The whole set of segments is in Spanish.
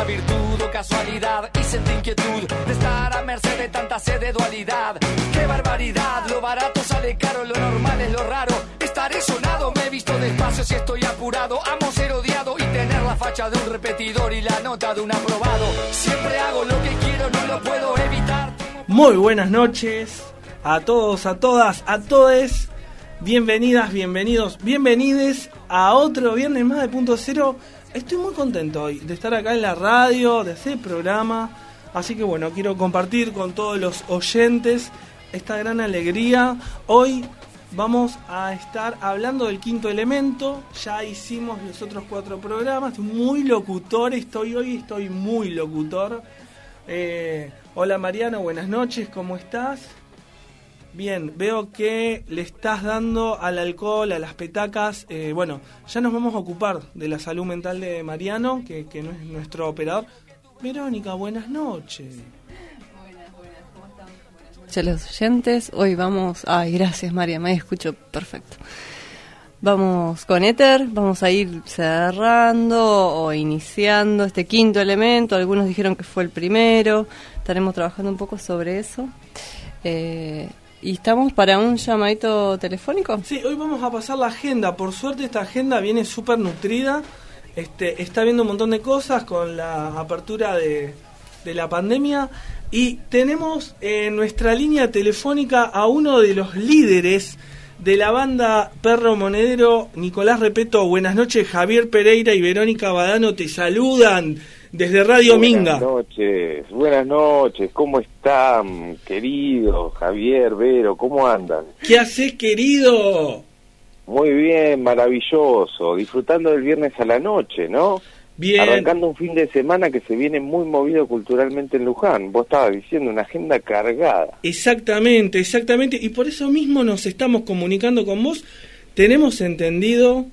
una virtud o casualidad y sentí inquietud de estar a merced de tanta sed de dualidad. ¡Qué barbaridad! Lo barato sale caro, lo normal es lo raro. Estaré sonado, me he visto despacio si estoy apurado. Amo ser odiado y tener la facha de un repetidor y la nota de un aprobado. Siempre hago lo que quiero, no lo puedo evitar. Muy buenas noches a todos, a todas, a todes. Bienvenidas, bienvenidos, bienvenides a otro viernes más de Punto Cero. Estoy muy contento hoy de estar acá en la radio, de hacer el programa. Así que bueno, quiero compartir con todos los oyentes esta gran alegría. Hoy vamos a estar hablando del quinto elemento. Ya hicimos los otros cuatro programas. Muy locutor estoy hoy, estoy muy locutor. Eh, hola Mariano, buenas noches, ¿cómo estás? Bien, veo que le estás dando al alcohol, a las petacas. Eh, bueno, ya nos vamos a ocupar de la salud mental de Mariano, que, que no es nuestro operador. Verónica, buenas noches. Buenas, buenas, ¿cómo están? Buenas noches a los oyentes. Hoy vamos. Ay, gracias, María, me escucho perfecto. Vamos con Ether, vamos a ir cerrando o iniciando este quinto elemento. Algunos dijeron que fue el primero. Estaremos trabajando un poco sobre eso. Eh, ¿Y estamos para un llamadito telefónico? Sí, hoy vamos a pasar la agenda. Por suerte esta agenda viene súper nutrida. Este, está viendo un montón de cosas con la apertura de, de la pandemia. Y tenemos en nuestra línea telefónica a uno de los líderes de la banda Perro Monedero, Nicolás Repeto. Buenas noches, Javier Pereira y Verónica Badano te saludan desde Radio Minga. Buenas noches, buenas noches, ¿cómo están, querido Javier, Vero, cómo andan? ¿Qué haces, querido? Muy bien, maravilloso, disfrutando del viernes a la noche, ¿no? Bien. Arrancando un fin de semana que se viene muy movido culturalmente en Luján. Vos estabas diciendo una agenda cargada. Exactamente, exactamente. Y por eso mismo nos estamos comunicando con vos. Tenemos entendido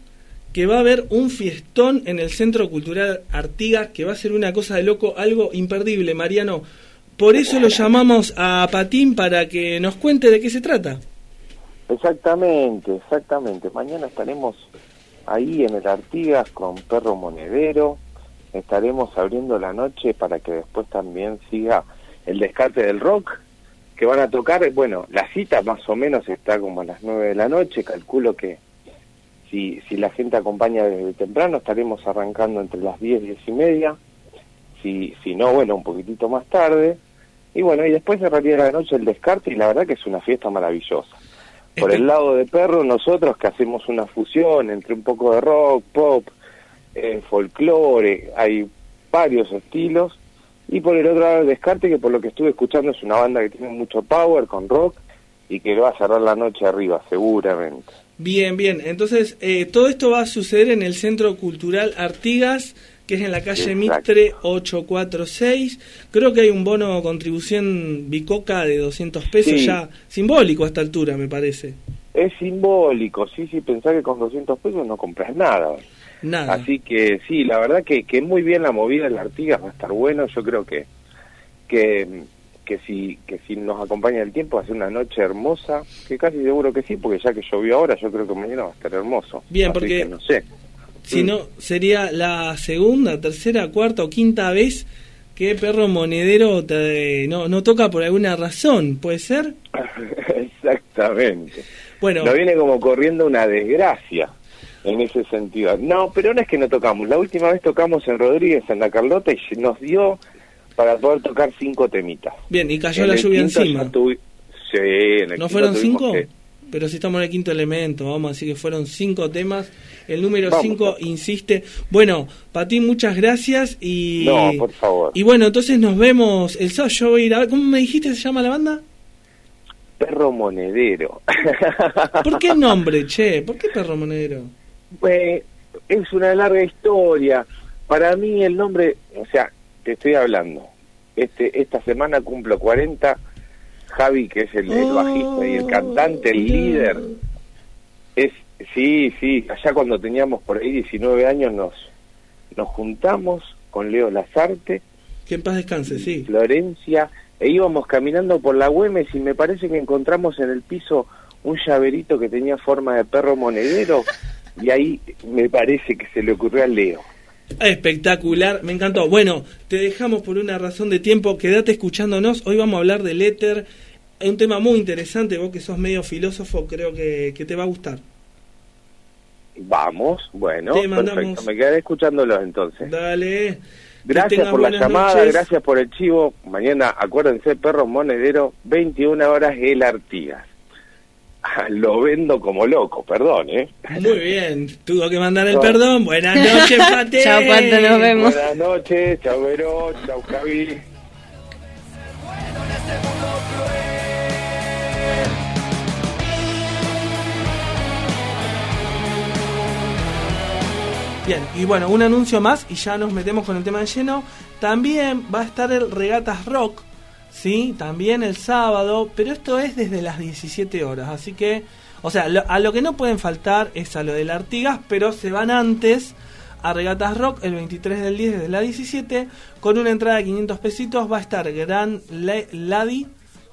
que va a haber un fiestón en el Centro Cultural Artigas, que va a ser una cosa de loco, algo imperdible, Mariano. Por eso lo llamamos a Patín para que nos cuente de qué se trata. Exactamente, exactamente. Mañana estaremos ahí en el Artigas con Perro Monedero. Estaremos abriendo la noche para que después también siga el descarte del rock que van a tocar. Bueno, la cita más o menos está como a las nueve de la noche. Calculo que si, si la gente acompaña desde temprano estaremos arrancando entre las diez, diez y media. Si, si no, bueno, un poquitito más tarde. Y bueno, y después cerraría la noche el descarte y la verdad que es una fiesta maravillosa. Por el lado de Perro, nosotros que hacemos una fusión entre un poco de rock, pop, eh, folclore, hay varios estilos. Y por el otro lado el Descarte, que por lo que estuve escuchando es una banda que tiene mucho power con rock y que va a cerrar la noche arriba, seguramente. Bien, bien. Entonces, eh, todo esto va a suceder en el Centro Cultural Artigas, que es en la calle Exacto. Mitre 846. Creo que hay un bono contribución bicoca de 200 pesos Sí. ya simbólico a esta altura, me parece. Es simbólico, sí, sí, pensá que con 200 pesos no compras nada. Nada. Así que sí, la verdad que, que muy bien la movida de la Artigas, va a estar bueno. Yo creo que que, que si que si nos acompaña el tiempo va a ser una noche hermosa, que casi seguro que sí, porque ya que llovió ahora, yo creo que mañana va a estar hermoso. Bien, Así porque- que no sé. Si Mm. no, sería la segunda, tercera, cuarta o quinta vez que Perro Monedero te- no, no toca por alguna razón, ¿puede ser? Exactamente. Bueno, Nos viene como corriendo una desgracia en ese sentido. No, pero no es que no tocamos. La última vez tocamos en Rodríguez, en la Carlota, y nos dio para poder tocar cinco temitas. bien, y cayó En la lluvia encima. tuvi- Sí, en el ¿No fueron cinco? que- Pero si estamos en el quinto elemento, vamos a decir que fueron cinco temas. El número Vamos. cinco insiste. Bueno, Patín, muchas gracias y... No, por favor. Y bueno, entonces nos vemos el sábado. Yo voy a ir a ver, ¿cómo me dijiste se llama la banda? Perro monedero. ¿Por qué nombre, che? ¿Por qué Perro Monedero? Pues, es una larga historia. Para mí el nombre, o sea, te estoy hablando. Este, esta semana cumplo 40. Javi, que es el, el bajista y el cantante, el Oh, líder, es, sí, sí, allá cuando teníamos por ahí 19 años nos, nos juntamos con Leo Lazarte, Que en paz descanse, sí. Florencia, e íbamos caminando por la Güemes y me parece que encontramos en el piso un llaverito que tenía forma de perro monedero y ahí me parece que se le ocurrió a Leo. Espectacular, me encantó. Bueno, te dejamos por una razón de tiempo, quédate escuchándonos. Hoy vamos a hablar del éter. Es un tema muy interesante, vos que sos medio filósofo, creo que, que te va a gustar. Vamos, bueno, Te perfecto. Me quedaré escuchándolos entonces. Dale. Gracias por la llamada, noches. gracias por el chivo. Mañana, acuérdense, Perro Monedero, 21 horas el Artigas. Lo vendo como loco, perdón, ¿eh? Muy bien, tuvo que mandar el No. perdón. Buenas noches, Pate. Chao, Pato, nos vemos. Buenas noches, chao Vero, chao Javi. en. Bien, y bueno, un anuncio más y ya nos metemos con el tema de lleno. También va a estar el Regatas Rock, ¿sí? También el sábado, pero esto es desde las 17 horas, así que, o sea, a lo que no pueden faltar es a lo del Artigas, pero se van antes a Regatas Rock el 23 del 10 desde las 17 con una entrada de 500 pesitos. Va a estar Gran La- Ladi,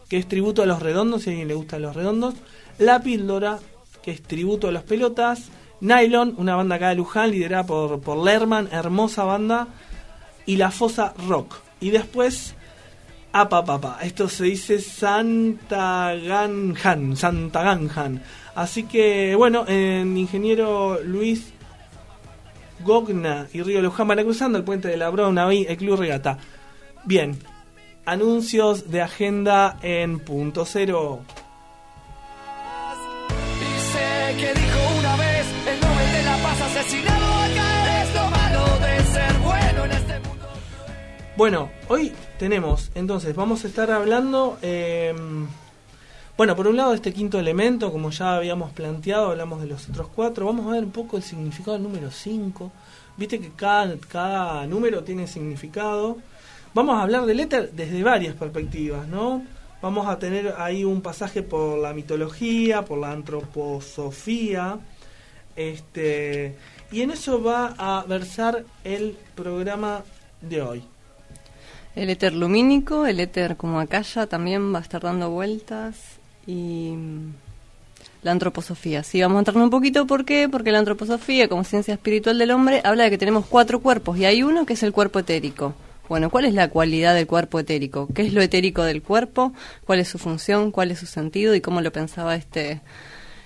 que es tributo a los redondos, si a alguien le gustan los redondos. La Píldora, que es tributo a los pelotas. Nylon, una banda acá de Luján, liderada por, por Lerman, hermosa banda. Y La Fosa Rock. Y después, Apa Papa. Esto se dice Santa Ganjan, Santa Ganjan. Así que, bueno, en Ingeniero Luis Gogna y Río Luján van cruzando el puente de la Brona y el Club Regata. Bien, anuncios de agenda en punto cero. Sé que dijo una vez el Nobel de la Paz asesinado Bueno, hoy tenemos, entonces, vamos a estar hablando, eh, bueno, por un lado este quinto elemento, como ya habíamos planteado, hablamos de los otros cuatro, vamos a ver un poco el significado del número 5, viste que cada, cada número tiene significado, vamos a hablar del éter desde varias perspectivas, ¿no? Vamos a tener ahí un pasaje por la mitología, por la antroposofía, este, y en eso va a versar el programa de hoy. El éter lumínico, el éter como acaya también va a estar dando vueltas y mm, la antroposofía. Sí, vamos a entrar un poquito, ¿por qué? Porque la antroposofía, como ciencia espiritual del hombre, habla de que tenemos cuatro cuerpos y hay uno que es el cuerpo etérico. Bueno, ¿cuál es la cualidad del cuerpo etérico? ¿Qué es lo etérico del cuerpo? ¿Cuál es su función? ¿Cuál es su sentido? ¿Y cómo lo pensaba este,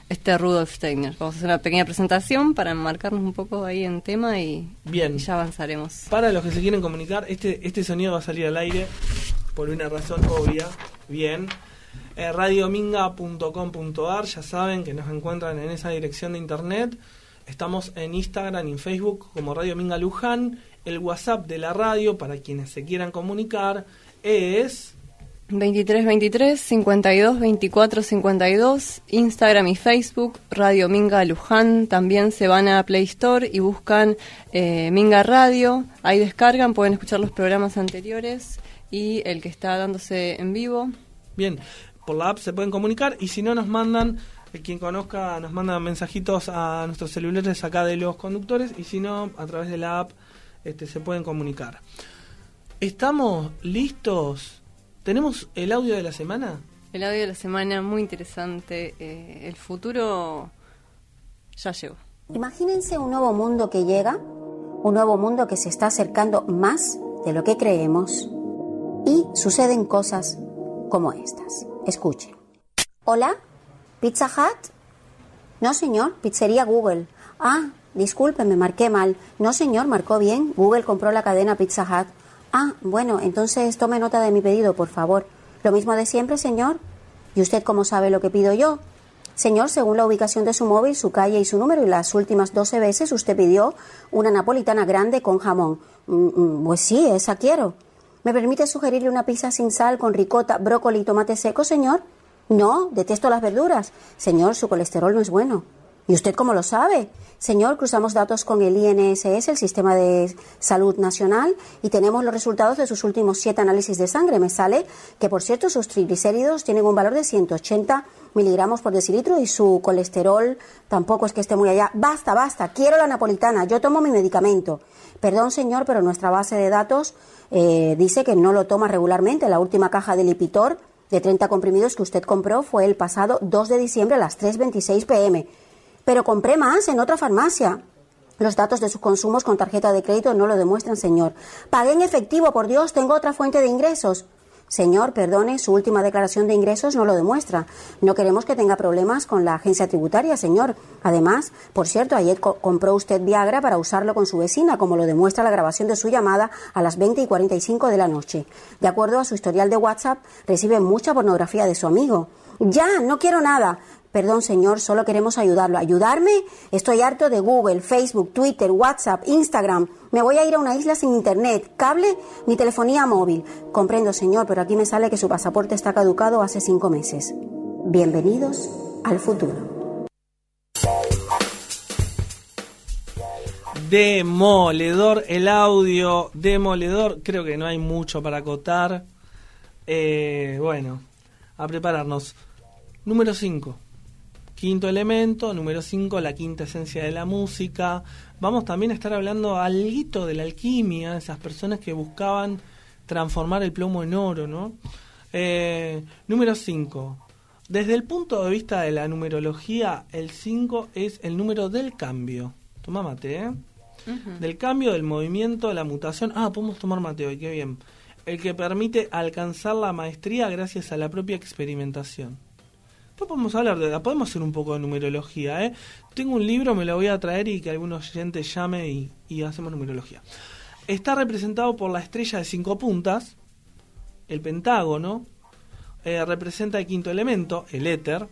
este Rudolf Steiner? Vamos a hacer una pequeña presentación para enmarcarnos un poco ahí en tema y, Bien. y ya avanzaremos. Para los que se quieren comunicar, este, este sonido va a salir al aire por una razón obvia. Bien. Eh, radiominga.com.ar, ya saben que nos encuentran en esa dirección de internet. Estamos en Instagram y en Facebook como Radio Minga Luján. El WhatsApp de la radio para quienes se quieran comunicar es 23 23 52 24 52 Instagram y Facebook Radio Minga Luján también se van a Play Store y buscan eh, Minga Radio ahí descargan pueden escuchar los programas anteriores y el que está dándose en vivo Bien, por la app se pueden comunicar y si no nos mandan, eh, quien conozca nos manda mensajitos a nuestros celulares acá de los conductores y si no, a través de la app este, se pueden comunicar. ¿Estamos listos? ¿Tenemos el audio de la semana? el audio de la semana muy interesante eh, el futuro ya llegó Imagínense un nuevo mundo que llega, un nuevo mundo que se está acercando más de lo que creemos y suceden cosas como estas. Escuchen. Hola, Pizza Hut. No, señor, pizzería Google. Ah, disculpe, me marqué mal. No, señor, marcó bien. Google compró la cadena Pizza Hut. Ah, bueno, entonces tome nota de mi pedido, por favor. Lo mismo de siempre, señor. ¿Y usted cómo sabe lo que pido yo? Señor, según la ubicación de su móvil, su calle y su número, y las últimas 12 veces usted pidió una napolitana grande con jamón. Mm, mm, pues sí, esa quiero. ¿Me permite sugerirle una pizza sin sal, con ricota, brócoli y tomate seco, señor? No, detesto las verduras. Señor, su colesterol no es bueno. ¿Y usted cómo lo sabe? Señor, cruzamos datos con el INSS, el Sistema de Salud Nacional, y tenemos los resultados de sus últimos siete análisis de sangre. Me sale que, por cierto, sus triglicéridos tienen un valor de 180 miligramos por decilitro y su colesterol tampoco es que esté muy allá. Basta, basta, quiero la napolitana, yo tomo mi medicamento. Perdón, señor, pero nuestra base de datos eh, dice que no lo toma regularmente. La última caja de Lipitor de 30 comprimidos que usted compró fue el pasado 2 de diciembre a las 3.26 pm. Pero compré más en otra farmacia. Los datos de sus consumos con tarjeta de crédito no lo demuestran, señor. Pagué en efectivo, por Dios, tengo otra fuente de ingresos. Señor, perdone, su última declaración de ingresos no lo demuestra. No queremos que tenga problemas con la agencia tributaria, señor. Además, por cierto, ayer compró usted Viagra para usarlo con su vecina, como lo demuestra la grabación de su llamada a las 20 y 45 de la noche. De acuerdo a su historial de WhatsApp, recibe mucha pornografía de su amigo. Ya, no quiero nada. Perdón, señor, solo queremos ayudarlo. ¿Ayudarme? Estoy harto de Google, Facebook, Twitter, WhatsApp, Instagram. Me voy a ir a una isla sin internet, cable ni telefonía móvil. Comprendo, señor, pero aquí me sale que su pasaporte está caducado hace cinco meses. Bienvenidos al futuro. Demoledor el audio, demoledor. Creo que no hay mucho para acotar. Eh, bueno, a prepararnos. Número 5 quinto elemento, número 5, la quinta esencia de la música. Vamos también a estar hablando algo de la alquimia, esas personas que buscaban transformar el plomo en oro, ¿no? Eh, número 5. Desde el punto de vista de la numerología, el 5 es el número del cambio. Toma mate, ¿eh? Del cambio, del movimiento, de la mutación. Ah, podemos tomar mate hoy, qué bien. El que permite alcanzar la maestría gracias a la propia experimentación. Podemos hablar de podemos hacer un poco de numerología, ¿eh? Tengo un libro, me lo voy a traer y que algunos oyentes llame y, hacemos numerología. Está representado por la estrella de cinco puntas, el pentágono, eh, representa el quinto elemento, el éter,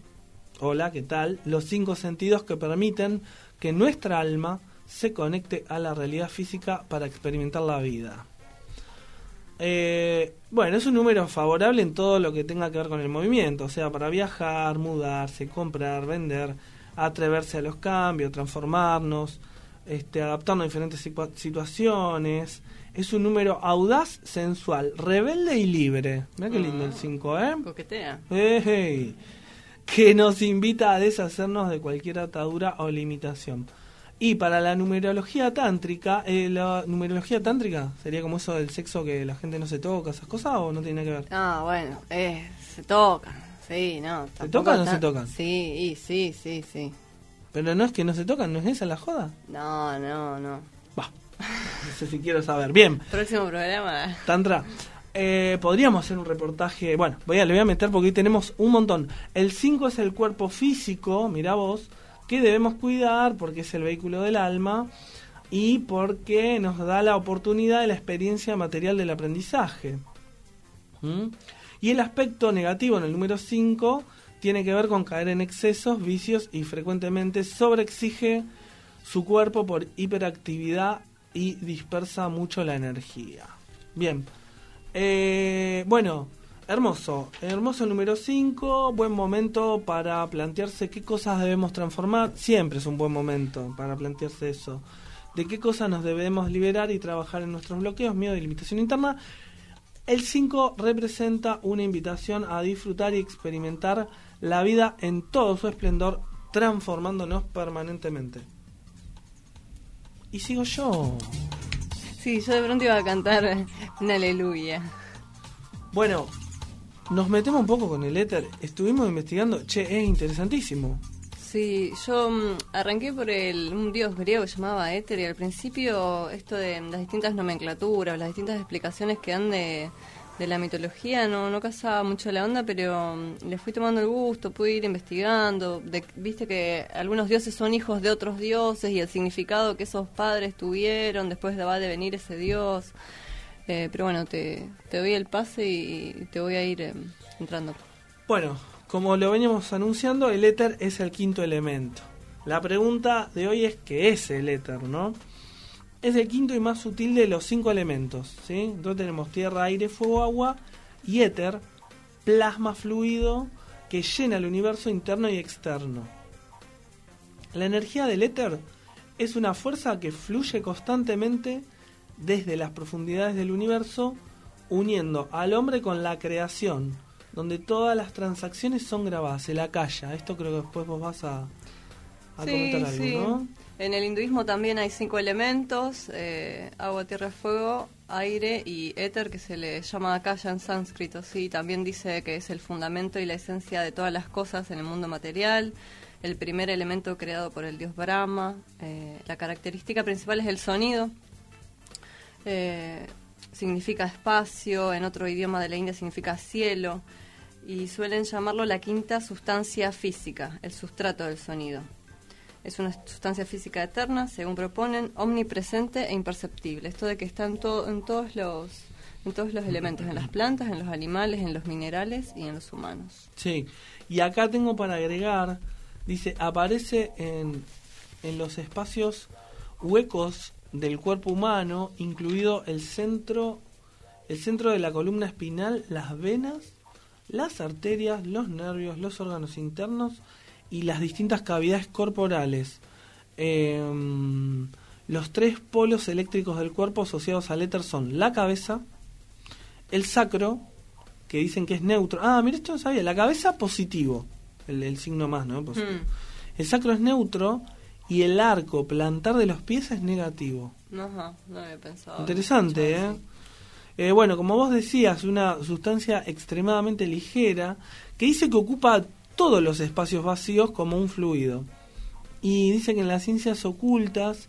hola, ¿qué tal? Los cinco sentidos que permiten que nuestra alma se conecte a la realidad física para experimentar la vida. Eh, bueno, es un número favorable en todo lo que tenga que ver con el movimiento, o sea, para viajar, mudarse, comprar, vender, atreverse a los cambios, transformarnos, este, adaptarnos a diferentes situaciones. Es un número audaz, sensual, rebelde y libre. Mira qué lindo el 5, ah, ¿eh? Coquetea. que nos invita a deshacernos de cualquier atadura o limitación. Y para la numerología tántrica, eh, la numerología tántrica sería como eso del sexo que la gente no se toca, esas cosas, o no tiene nada que ver. Ah, bueno, eh, se tocan, sí, no. ¿Se tocan o no se tocan? Sí, sí, sí, sí. Pero no es que no se tocan, ¿no es esa la joda? No, no, no. Va, no sé si quiero saber. Bien. Próximo programa. Tantra. Eh, podríamos hacer un reportaje. Bueno, voy a, le voy a meter porque hoy tenemos un montón. El 5 es el cuerpo físico, mira vos que debemos cuidar porque es el vehículo del alma y porque nos da la oportunidad de la experiencia material del aprendizaje. ¿Mm? Y el aspecto negativo en el número 5 tiene que ver con caer en excesos, vicios y frecuentemente sobreexige su cuerpo por hiperactividad y dispersa mucho la energía. Bien, eh, bueno, Hermoso, hermoso número 5, buen momento para plantearse qué cosas debemos transformar, siempre es un buen momento para plantearse eso, de qué cosas nos debemos liberar y trabajar en nuestros bloqueos, miedo y limitación interna. El 5 representa una invitación a disfrutar y experimentar la vida en todo su esplendor, transformándonos permanentemente. Y sigo yo. Sí, yo de pronto iba a cantar una aleluya. Bueno, nos metemos un poco con el éter. Estuvimos investigando. Che, es interesantísimo. Sí, yo mm, arranqué por el, un dios griego que llamaba éter y al principio esto de las distintas nomenclaturas, las distintas explicaciones que dan de, la mitología no, no casaba mucho la onda, pero mm, le fui tomando el gusto, pude ir investigando. Viste que algunos dioses son hijos de otros dioses y el significado que esos padres tuvieron después de va de venir ese dios. Eh, pero bueno, te, doy el pase y te voy a ir em, entrando. Bueno, como lo veníamos anunciando, el éter es el quinto elemento. La pregunta de hoy es qué es el éter, ¿no? Es el quinto y más sutil de los cinco elementos, ¿sí? Entonces tenemos tierra, aire, fuego, agua y éter, plasma fluido que llena el universo interno y externo. La energía del éter es una fuerza que fluye constantemente desde las profundidades del universo, uniendo al hombre con la creación, donde todas las transacciones son grabadas, se la calla. Esto creo que después vos vas a, comentar algo, ¿no? En el hinduismo también hay cinco elementos, eh, agua, tierra, fuego, aire y éter, que se le llama akaya en sánscrito. Sí, también dice que es el fundamento y la esencia de todas las cosas en el mundo material. el primer elemento creado por el dios Brahma. Eh, la característica principal es el sonido. Eh, significa espacio, en otro idioma de la India significa cielo, y suelen llamarlo la quinta sustancia física, el sustrato del sonido. Es una sustancia física eterna, según proponen, omnipresente e imperceptible. Esto de que está en, todo, en todos los en todos los elementos, en las plantas, en los animales, en los minerales y en los humanos. Sí, y acá tengo para agregar, dice, aparece en, en los espacios huecos del cuerpo humano, incluido el centro, el centro de la columna espinal, las venas, las arterias, los nervios, los órganos internos y las distintas cavidades corporales. Em, los tres polos eléctricos del cuerpo asociados al éter son la cabeza, el sacro, que dicen que es neutro. Ah, mira, esto no sabía. La cabeza positivo, el, signo más, ¿no? Hmm. El sacro es neutro y el arco plantar de los pies es negativo. Ajá, no había pensado. Interesante, ¿eh? ¿eh? Bueno, como vos decías, una sustancia extremadamente ligera que dice que ocupa todos los espacios vacíos como un fluido. Y dice que en las ciencias ocultas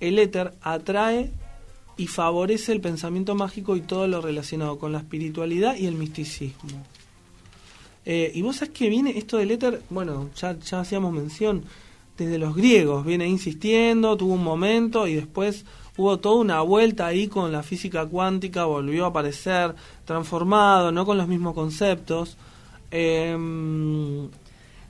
el éter atrae y favorece el pensamiento mágico y todo lo relacionado con la espiritualidad y el misticismo. Eh, y vos sabés que viene esto del éter, bueno, ya, ya hacíamos mención, desde los griegos, viene insistiendo, tuvo un momento y después hubo toda una vuelta ahí con la física cuántica, volvió a aparecer transformado, no con los mismos conceptos. Em,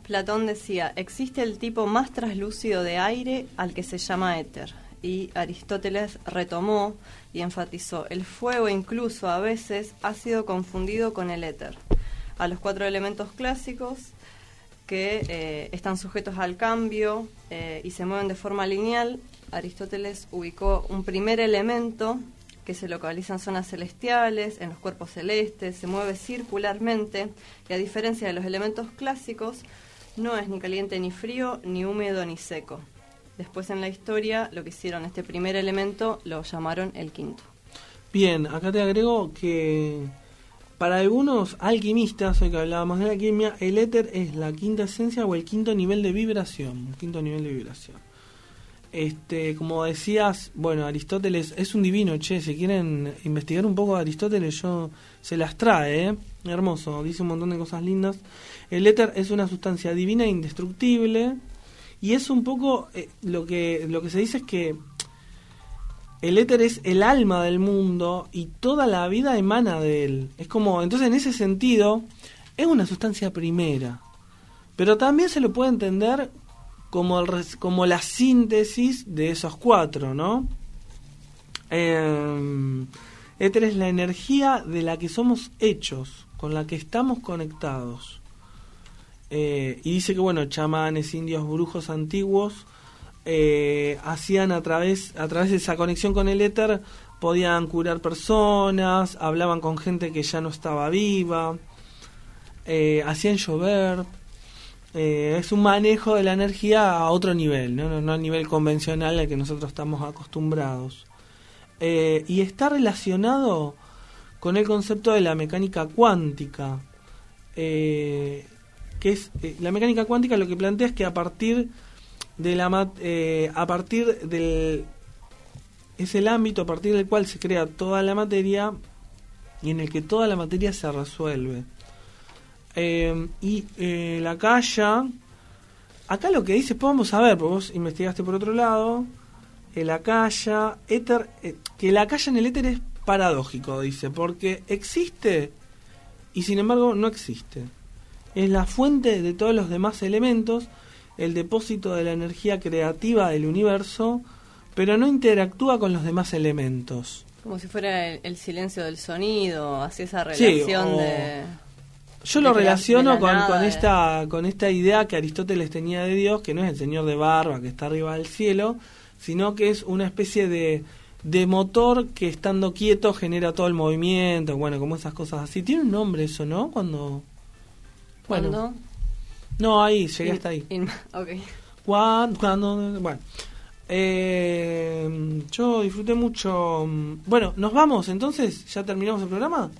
Platón decía, existe el tipo más traslúcido de aire al que se llama éter y Aristóteles retomó y enfatizó, el fuego incluso a veces ha sido confundido con el éter. A los cuatro elementos clásicos que eh, están sujetos al cambio eh, y se mueven de forma lineal, Aristóteles ubicó un primer elemento que se localiza en zonas celestiales, en los cuerpos celestes, se mueve circularmente y a diferencia de los elementos clásicos, no es ni caliente ni frío, ni húmedo ni seco. Después en la historia lo que hicieron este primer elemento lo llamaron el quinto. Bien, acá te agrego que para algunos alquimistas, hoy que hablábamos de la alquimia, el éter es la quinta esencia o el quinto nivel de vibración, quinto nivel de vibración. Este, como decías, bueno, Aristóteles es un divino, che, si quieren investigar un poco de Aristóteles, yo se las trae, ¿eh? hermoso, dice un montón de cosas lindas. El éter es una sustancia divina e indestructible, y es un poco eh, lo que lo que se dice es que el éter es el alma del mundo y toda la vida emana de él. Es como, entonces en ese sentido, es una sustancia primera. Pero también se lo puede entender como, el, como la síntesis de esos cuatro, ¿no? Eh, éter es la energía de la que somos hechos, con la que estamos conectados. Eh, y dice que, bueno, chamanes, indios, brujos antiguos eh, hacían a través, a través de esa conexión con el éter, podían curar personas, hablaban con gente que ya no estaba viva, eh, hacían llover. es un manejo de la energía a otro nivel, ¿no? No, no al nivel convencional al que nosotros estamos acostumbrados. y está relacionado con el concepto de la mecánica cuántica. Eh, que es eh, la mecánica cuántica lo que plantea es que a partir de la eh, a partir del es el ámbito a partir del cual se crea toda la materia y en el que toda la materia se resuelve. Eh, y la calla acá lo que dice a ver porque vos investigaste por otro lado la calla éter que la calla en el éter es paradójico dice porque existe y sin embargo no existe. Es la fuente de todos los demás elementos, el depósito de la energía creativa del universo, pero no interactúa con los demás elementos. Como si fuera el, silencio del sonido, así esa relación de... Yo lo relaciono con, con esta, con esta idea que Aristóteles tenía de Dios, que no es el Señor de barba que está arriba del cielo, sino que es una especie de, de motor que estando quieto genera todo el movimiento, bueno, como esas cosas así. Tiene un nombre eso, ¿no? Cuando bueno. No, ahí, llegué hasta ahí. ok. Cuando, bueno. Eh, yo disfruté mucho. Bueno, ¿nos vamos entonces? ¿Ya terminamos el programa?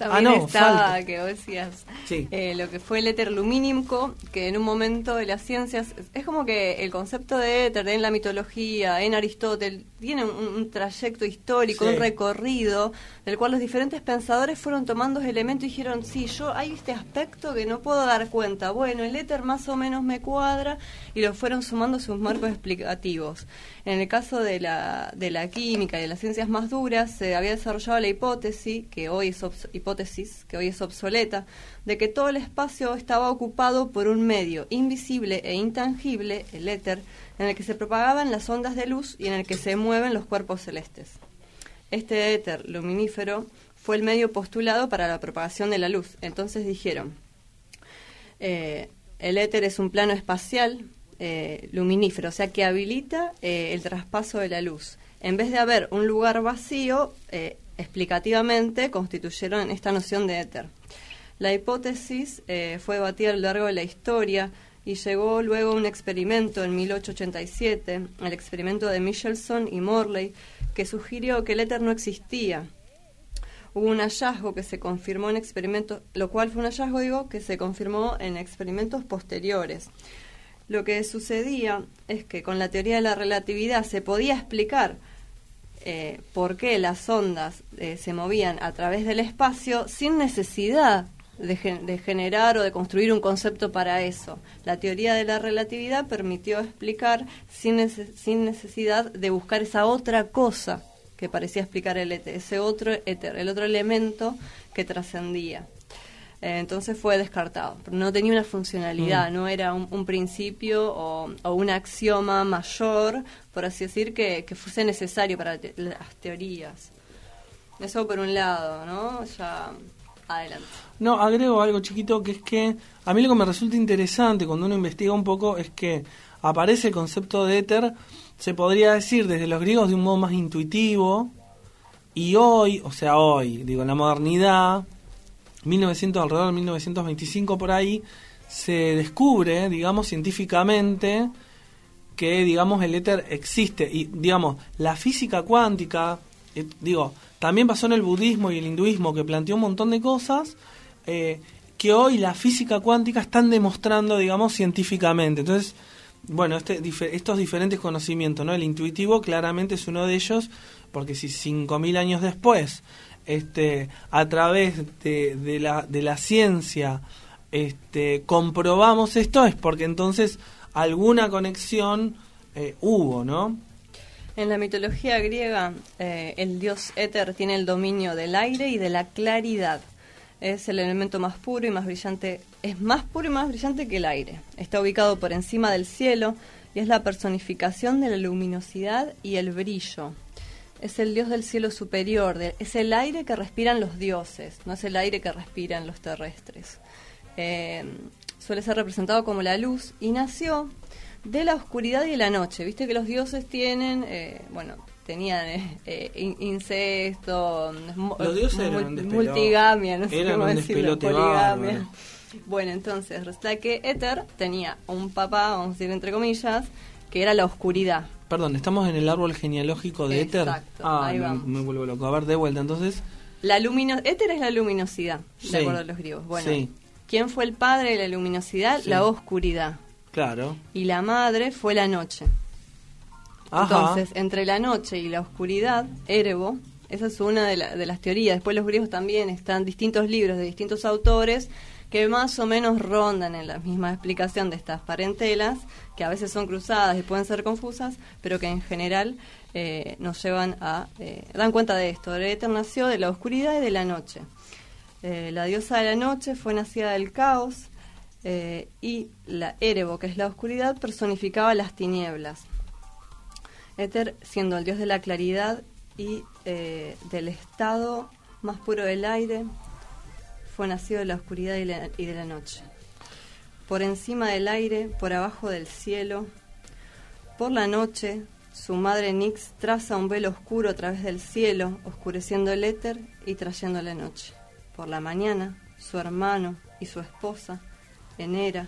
También ah, no, estaba, falta. que vos decías, Sí. eh, lo que fue el éter lumínico, que en un momento de las ciencias, es como que el concepto de éter en la mitología, en Aristóteles, tiene un, un trayecto histórico, Sí. un recorrido, del cual los diferentes pensadores fueron tomando elementos y dijeron, sí, yo hay este aspecto que no puedo dar cuenta, bueno, el éter más o menos me cuadra, y lo fueron sumando sus marcos explicativos. En el caso de la, de la química y de las ciencias más duras, se había desarrollado la hipótesis, que hoy es hipótesis, que hoy es obsoleta, de que todo el espacio estaba ocupado por un medio invisible e intangible, el éter, en el que se propagaban las ondas de luz y en el que se mueven los cuerpos celestes. Este éter luminífero fue el medio postulado para la propagación de la luz. Entonces dijeron, eh, el éter es un plano espacial eh, luminífero, o sea que habilita eh, el traspaso de la luz. En vez de haber un lugar vacío, eh, explicativamente constituyeron esta noción de éter. La hipótesis fue debatida a lo largo de la historia y llegó luego un experimento en 1887, el experimento de Michelson y Morley, que sugirió que el éter no existía, hubo un hallazgo que se confirmó en experimentos, lo cual fue un hallazgo, digo, que se confirmó en experimentos posteriores. Lo que sucedía es que con la teoría de la relatividad se podía explicar eh, por qué las ondas eh, se movían a través del espacio sin necesidad de, gen- de generar o de construir un concepto para eso. La teoría de la relatividad permitió explicar sin, nece- sin necesidad de buscar esa otra cosa que parecía explicar el éter, ese otro éter, el otro elemento que trascendía. Eh, entonces fue descartado. Pero no tenía una funcionalidad, Mm. no era un, un principio o, o un axioma mayor, por así decir, que, que fuese necesario para te- las teorías. Eso por un lado, ¿no? Ya adelante. No, agrego algo chiquito que es que a mí lo que me resulta interesante cuando uno investiga un poco es que aparece el concepto de éter, se podría decir desde los griegos de un modo más intuitivo y hoy, o sea, hoy, digo, en la modernidad, 1900 alrededor de 1925 por ahí, se descubre, digamos, científicamente que, digamos, el éter existe. Y, digamos, la física cuántica, eh, digo, también pasó en el budismo y el hinduismo, que planteó un montón de cosas eh, que hoy la física cuántica están demostrando, digamos, científicamente. Entonces, bueno, este, estos diferentes conocimientos, ¿no? El intuitivo claramente es uno de ellos, porque si 5.000 años después, este, a través de, la, de la ciencia, este, comprobamos esto, es porque entonces alguna conexión eh, hubo, ¿no? En la mitología griega, eh, el dios éter tiene el dominio del aire y de la claridad. Es el elemento más puro y más brillante, es más puro y más brillante que el aire. Está ubicado por encima del cielo y es la personificación de la luminosidad y el brillo. Es el dios del cielo superior, de- es el aire que respiran los dioses, no es el aire que respiran los terrestres. Eh, suele ser representado como la luz y nació de la oscuridad y de la noche. Viste que los dioses tienen, eh, bueno, tenían eh, eh, in- incesto, mu- Los dioses eran mul- un despelote. multigamia, no sé cómo decirlo, poligamia. bárbaro. Bueno, entonces resulta que Éter tenía un papá, vamos a decir entre comillas, que era la oscuridad. Perdón, estamos en el árbol genealógico de éter. Exacto, Ah, ahí me, vamos. me vuelvo loco. A ver, de vuelta, entonces. La lumino Éter es la luminosidad, Sí, de acuerdo a los griegos. Bueno, sí. ¿quién fue el padre de la luminosidad? Sí. La oscuridad. Claro. Y la madre fue la noche. Ajá. Entonces, entre la noche y la oscuridad, Erebo, esa es una de, la- de las teorías. Después los griegos también están distintos libros de distintos autores que más o menos rondan en la misma explicación de estas parentelas, que a veces son cruzadas y pueden ser confusas, pero que en general eh, nos llevan a... eh, dan cuenta de esto. El éter nació de la oscuridad y de la noche. Eh, la diosa de la noche fue nacida del caos eh, y la Erebo, que es la oscuridad, personificaba las tinieblas. Éter siendo el dios de la claridad y del estado más puro del aire, fue nacido de la oscuridad y, la- y de la noche. Por encima del aire, por abajo del cielo, por la noche, su madre Nix traza un velo oscuro a través del cielo, oscureciendo el éter y trayendo la noche. Por la mañana, su hermano y su esposa, Enera,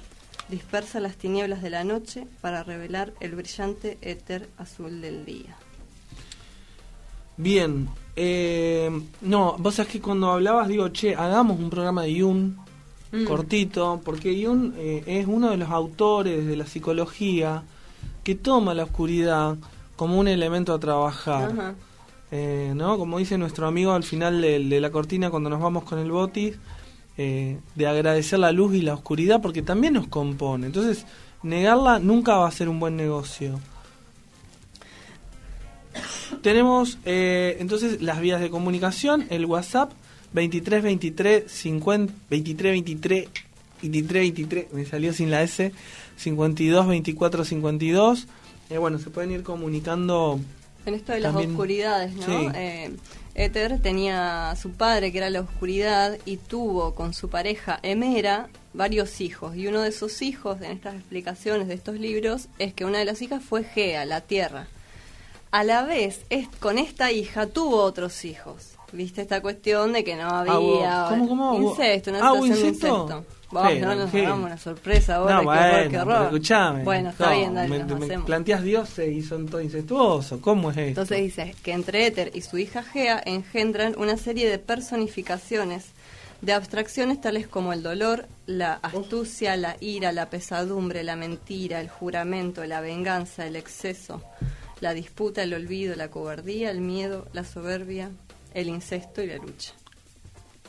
dispersa las tinieblas de la noche para revelar el brillante éter azul del día. Bien, Eh, no, vos sabés que cuando hablabas digo, che, hagamos un programa de Jung Mm. cortito, porque Jung eh, es uno de los autores de la psicología que toma la oscuridad como un elemento a trabajar. Eh, ¿no? Como dice nuestro amigo al final de, de la cortina cuando nos vamos con el botis, eh, de agradecer la luz y la oscuridad porque también nos compone. Entonces, negarla nunca va a ser un buen negocio. Tenemos eh, entonces las vías de comunicación, el WhatsApp 23 23 50 23 23 23 23 me salió sin la S 52 24 52 eh, bueno se pueden ir comunicando En esto de las También- oscuridades, ¿no? Sí. Eh, Éter tenía a su padre, que era la oscuridad, y tuvo con su pareja Emera varios hijos. Y uno de sus hijos, en estas explicaciones de estos libros, es que una de las hijas fue Gea, la tierra. A la vez, es, con esta hija tuvo otros hijos. ¿Viste esta cuestión de que no había Ah, ¿cómo, cómo? Incesto, una ah, ¿hubo situación de incesto? incesto? Vos, Pero, no nos una sorpresa ahora, no, bueno, horror, qué horror. escuchame. Bueno, está No, bien, dale, me, nos me hacemos. planteas dioses y son todos incestuosos. ¿Cómo es esto? Entonces dice que entre Éter y su hija Gea engendran una serie de personificaciones de abstracciones tales como el dolor, la astucia, la ira, la pesadumbre, la mentira, el juramento, la venganza, el exceso, la disputa, el olvido, la cobardía, el miedo, la soberbia, el incesto y la lucha.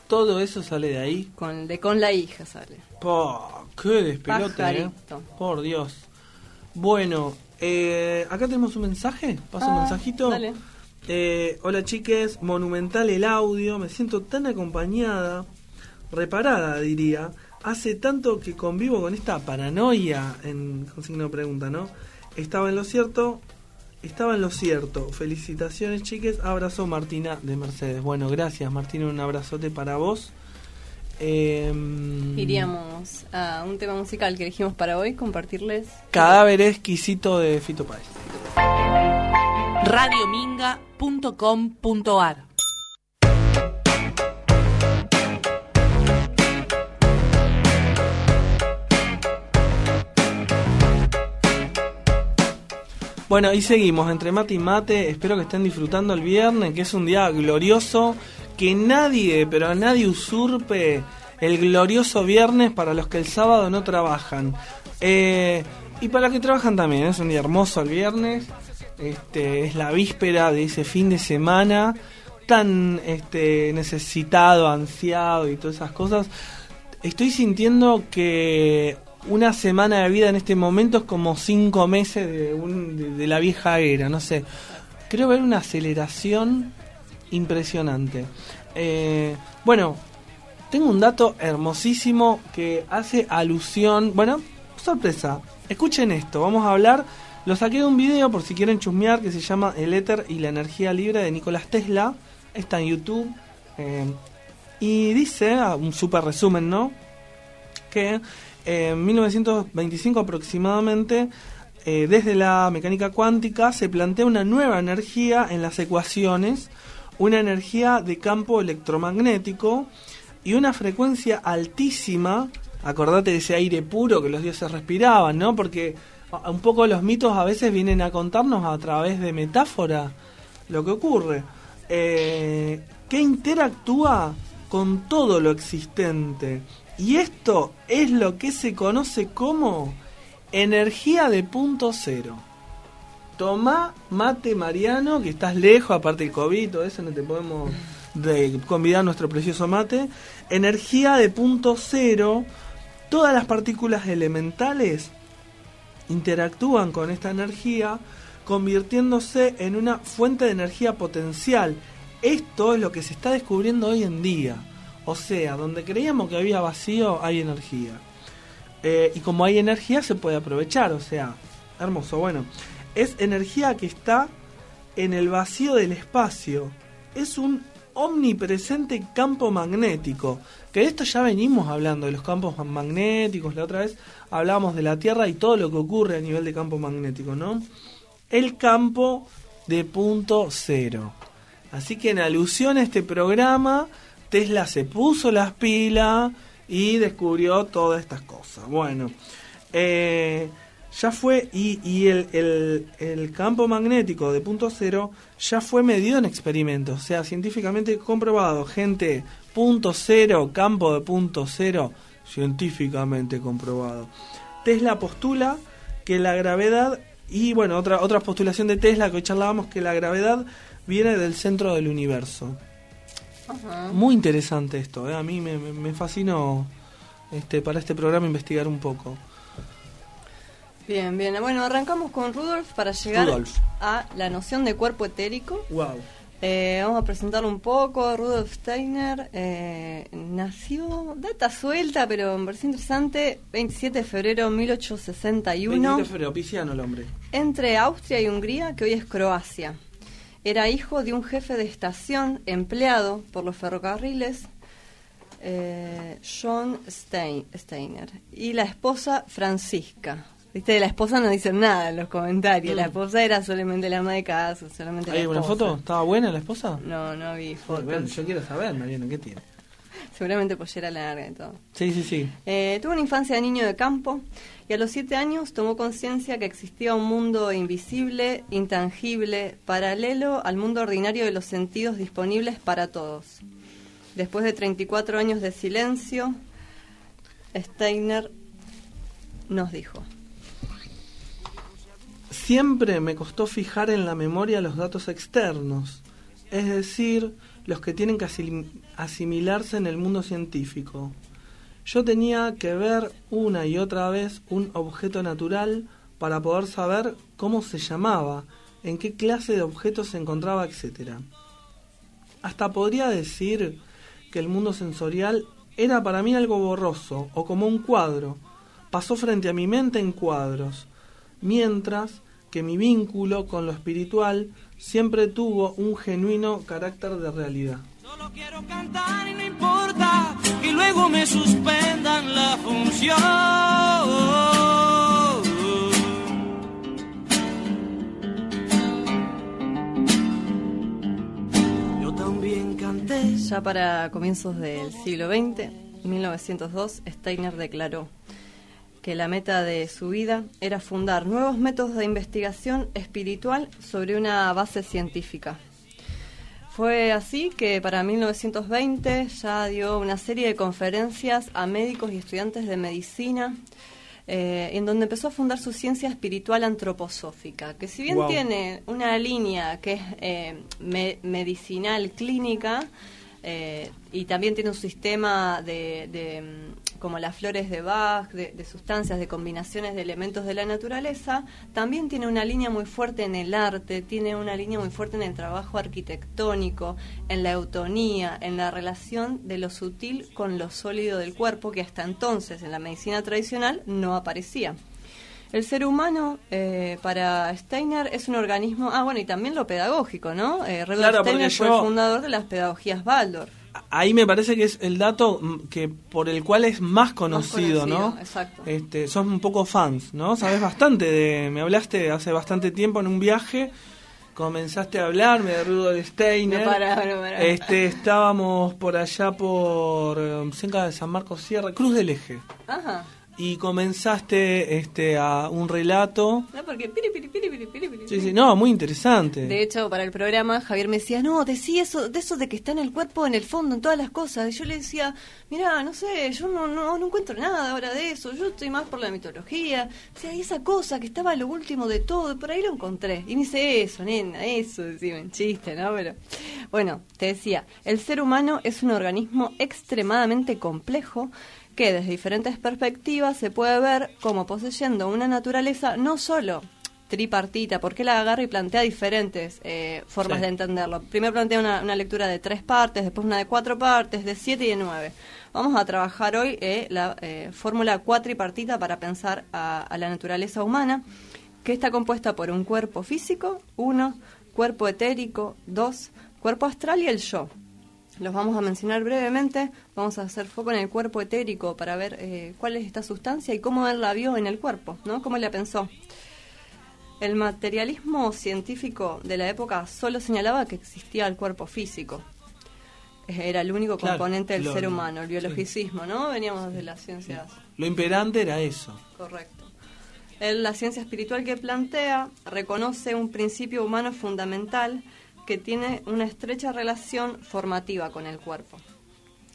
Todo eso sale de ahí. Con, de con la hija sale. Po, qué despelote, ¿eh? Por Dios. Bueno, eh, acá tenemos un mensaje. Paso un Ah, mensajito. dale. Eh, hola chiques, monumental el audio. Me siento tan acompañada, reparada diría. Hace tanto que convivo con esta paranoia, en, con signo de pregunta, ¿no? Estaba en lo cierto, estaba en lo cierto. Felicitaciones chiques, abrazo Martina de Mercedes. Bueno, gracias Martina, un abrazote para vos. Em, Iríamos a un tema musical que elegimos para hoy, compartirles. Cadáver exquisito de Fito Páez. radiominga.com.ar Bueno, y seguimos entre mate y mate. Espero que estén disfrutando el viernes, que es un día glorioso. Que nadie, pero nadie usurpe el glorioso viernes para los que el sábado no trabajan. Eh, y para los que trabajan también, es un día hermoso el viernes. Este, es la víspera de ese fin de semana tan este, necesitado, ansiado y todas esas cosas. Estoy sintiendo que una semana de vida en este momento es como cinco meses de, un- de- la vieja era, no sé. Creo ver una aceleración impresionante. Eh, bueno, tengo un dato hermosísimo que hace alusión. Bueno, sorpresa. Escuchen esto. Vamos a hablar. Lo saqué de un video por si quieren chusmear que se llama El éter y la energía libre de Nicolás Tesla. Está en YouTube. eh, y dice, ah, un super resumen, ¿no? Que en 1925 aproximadamente, eh, desde la mecánica cuántica, se plantea una nueva energía en las ecuaciones, una energía de campo electromagnético y una frecuencia altísima. Acordate de ese aire puro que los dioses respiraban, ¿no? Porque a- un poco los mitos a veces vienen a contarnos a través de metáfora lo que ocurre. Eh, que interactúa con todo lo existente. Y esto es lo que se conoce como energía de punto cero. Tomá mate Mariano, que estás lejos, aparte del COVID todo eso, no te podemos de convidar nuestro precioso mate. Energía de punto cero. Todas las partículas elementales interactúan con esta energía, convirtiéndose en una fuente de energía potencial. Esto es lo que se está descubriendo hoy en día. O sea, donde creíamos que había vacío, hay energía. Eh, y como hay energía, se puede aprovechar. O sea, hermoso. Bueno, es energía que está en el vacío del espacio. Es un omnipresente campo magnético. Que de esto ya venimos hablando, de los campos ma- magnéticos. La otra vez hablábamos de la Tierra y todo lo que ocurre a nivel de campo magnético, ¿no? El campo de punto cero. Así que en alusión a este programa, Tesla se puso las pilas y descubrió todas estas cosas. Bueno, eh, ya fue, y, el campo magnético de punto cero ya fue medido en experimentos, o sea, científicamente comprobado, gente, punto cero, campo de punto cero, científicamente comprobado. Tesla postula que la gravedad, y bueno, otra, otra postulación de Tesla que hoy charlábamos, que la gravedad viene del centro del universo. Muy interesante esto, ¿eh? a mí me, me, me fascinó este, para este programa investigar un poco. Bien, bien. Bueno, arrancamos con Rudolf para llegar Rudolf. a la noción de cuerpo etérico. Wow. Eh, vamos a presentarlo un poco. Rudolf Steiner eh, nació, data suelta, pero me parece interesante, 27 de febrero de 1861. 27 de febrero, pisciano el hombre. entre Austria y Hungría, que hoy es Croacia. Era hijo de un jefe de estación empleado por los ferrocarriles, eh, John Stein- Steiner, y la esposa Francisca. Viste, de la esposa no dicen nada en los comentarios. La esposa era solamente la ama de casa, solamente la ¿Hay una esposa. foto? ¿Estaba buena la esposa? No, no vi fotos. Bueno, yo quiero saber, Mariano, ¿qué tiene? Seguramente pollera larga y todo. Sí, sí, sí. Eh, tuvo una infancia de niño de campo y a los siete años tomó conciencia que existía un mundo invisible, intangible, paralelo al mundo ordinario de los sentidos disponibles para todos. Después de 34 años de silencio, Steiner nos dijo. Siempre me costó fijar en la memoria los datos externos, es decir, los que tienen que asim- asimilarse en el mundo científico. Yo tenía que ver una y otra vez un objeto natural para poder saber cómo se llamaba, en qué clase de objeto se encontraba, etc. Hasta podría decir que el mundo sensorial era para mí algo borroso o como un cuadro. Pasó frente a mi mente en cuadros, mientras que mi vínculo con lo espiritual siempre tuvo un genuino carácter de realidad. Solo quiero cantar y no importa que luego me suspendan la función. Yo también canté. Ya para comienzos del siglo XX, 1902, Steiner declaró que la meta de su vida era fundar nuevos métodos de investigación espiritual sobre una base científica. Fue así que para 1920 ya dio una serie de conferencias a médicos y estudiantes de medicina, eh, en donde empezó a fundar su ciencia espiritual antroposófica, que si bien tiene una línea que es eh, me- medicinal clínica, eh, y también tiene un sistema de, de, mm, como las flores de Bach, de, de sustancias, de combinaciones de elementos de la naturaleza, también tiene una línea muy fuerte en el arte, tiene una línea muy fuerte en el trabajo arquitectónico, en la eutonía, en la relación de lo sutil con lo sólido del cuerpo, que hasta entonces en la medicina tradicional no aparecía. El ser humano, eh, para Steiner, es un organismo. Ah, bueno, y también lo pedagógico, ¿no? Eh, Rudolf Claro, Steiner fue yo- el fundador de las pedagogías Waldorf. Ahí me parece que es el dato mm, que por el cual es más conocido, conocido, ¿no? exacto. Este, sos un poco fans, ¿no? Sabes bastante de, me hablaste hace bastante tiempo en un viaje, comenzaste a hablarme de Rudolf Steiner. No paraba, no paraba. Este, estábamos por allá por eh, cerca de San Marcos Sierra, Cruz del Eje. Ajá. Y comenzaste este a un relato. No, porque piri, piri, piri, piri, piri, piri. Sí, sí, no, muy interesante. De hecho, para el programa, Javier me decía, no, decí eso, de eso de que está en el cuerpo, en el fondo, en todas las cosas. Y yo le decía, mira, no sé, yo no, no, no encuentro nada ahora de eso, yo estoy más por la mitología. O sea, y esa cosa que estaba lo último de todo, por ahí lo encontré. Y me dice, eso, nena, eso, decime, en chiste, ¿no? Pero, bueno, te decía, el ser humano es un organismo extremadamente complejo que desde diferentes perspectivas se puede ver como poseyendo una naturaleza no solo tripartita, porque la agarra y plantea diferentes eh, formas Sí. de entenderlo. Primero plantea una, una lectura de tres partes, después una de cuatro partes, de siete y de nueve. Vamos a trabajar hoy eh, la eh, fórmula cuatripartita para pensar a, a la naturaleza humana, que está compuesta por un cuerpo físico, uno, cuerpo etérico, dos, cuerpo astral y el yo. Los vamos a mencionar brevemente. Vamos a hacer foco en el cuerpo etérico para ver eh, cuál es esta sustancia y cómo él la vio en el cuerpo, ¿no? Cómo la pensó. El materialismo científico de la época solo señalaba que existía el cuerpo físico. Era el único Claro, componente del lo- ser humano, el sí. biologicismo, ¿no? Veníamos de las ciencias Lo imperante era eso. Correcto. Él, la ciencia espiritual que plantea reconoce un principio humano fundamental que tiene una estrecha relación formativa con el cuerpo.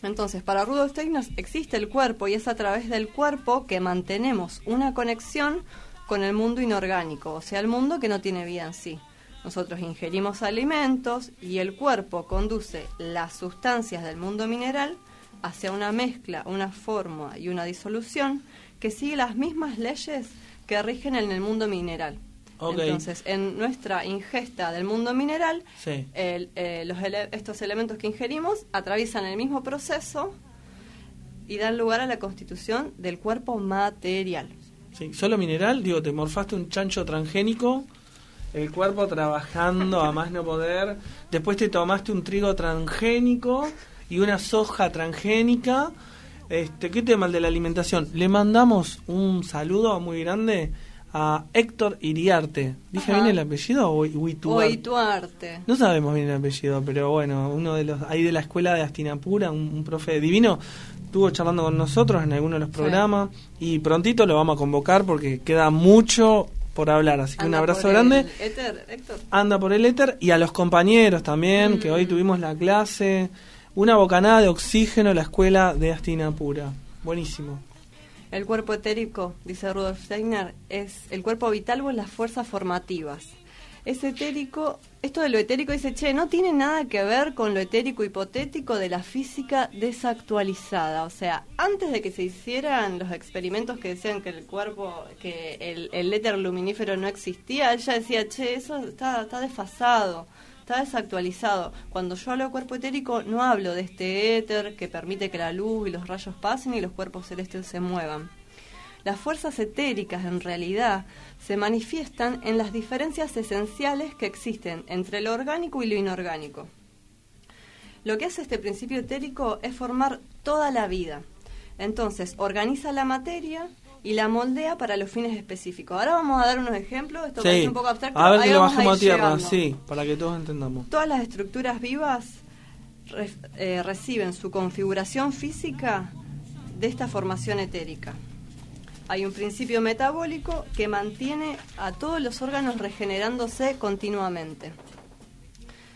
Entonces, para Rudolf Steiner existe el cuerpo y es a través del cuerpo que mantenemos una conexión con el mundo inorgánico, o sea, el mundo que no tiene vida en sí. Nosotros ingerimos alimentos y el cuerpo conduce las sustancias del mundo mineral hacia una mezcla, una forma y una disolución que sigue las mismas leyes que rigen en el mundo mineral. Entonces, en nuestra ingesta del mundo mineral, eh, los estos elementos que ingerimos atraviesan el mismo proceso y dan lugar a la constitución del cuerpo material. Sí, solo mineral, digo, te morfaste un chancho transgénico, el cuerpo trabajando a más no poder, después te tomaste un trigo transgénico y una soja transgénica. Este, ¿Qué tema el de la alimentación? Le mandamos un saludo muy grande a Héctor Iriarte. ¿Dije bien el apellido o Ituarte? No sabemos bien el apellido, pero bueno, uno de los ahí de la escuela de Astinapura, un, profe divino, estuvo charlando con nosotros en alguno de los programas y prontito lo vamos a convocar porque queda mucho por hablar, así que un abrazo grande. Éter, Héctor. Anda por el éter y a los compañeros también, que hoy mm. tuvimos la clase, una bocanada de oxígeno en la escuela de Astinapura. Buenísimo. El cuerpo etérico, dice Rudolf Steiner, es el cuerpo vital o las fuerzas formativas. Es etérico, esto de lo etérico dice, che, no tiene nada que ver con lo etérico hipotético de la física desactualizada. O sea, antes de que se hicieran los experimentos que decían que el cuerpo, que el, el éter luminífero no existía, ella decía, che, eso está, está desfasado está desactualizado. Cuando yo hablo de cuerpo etérico, no hablo de este éter que permite que la luz y los rayos pasen y los cuerpos celestes se muevan. Las fuerzas etéricas en realidad se manifiestan en las diferencias esenciales que existen entre lo orgánico y lo inorgánico. Lo que hace este principio etérico es formar toda la vida. Entonces, organiza la materia y la moldea para los fines específicos. Ahora vamos a dar unos ejemplos, esto sí. un poco abstracto. A ver que lo bajamos a, tierra, sí, para que todos entendamos. Todas las estructuras vivas eh, reciben su configuración física de esta formación etérica. Hay un principio metabólico que mantiene a todos los órganos regenerándose continuamente.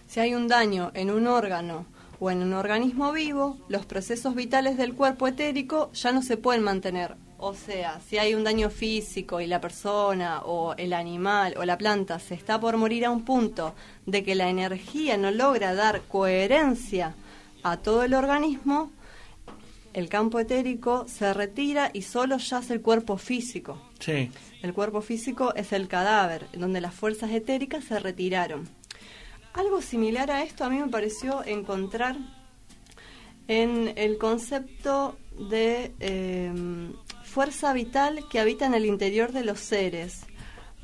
Si hay un daño en un órgano o en un organismo vivo, los procesos vitales del cuerpo etérico ya no se pueden mantener o sea, si hay un daño físico y la persona o el animal o la planta se está por morir a un punto de que la energía no logra dar coherencia a todo el organismo, el campo etérico se retira y solo yace el cuerpo físico. Sí. El cuerpo físico es el cadáver, donde las fuerzas etéricas se retiraron. Algo similar a esto a mí me pareció encontrar en el concepto de em, fuerza vital que habita en el interior de los seres.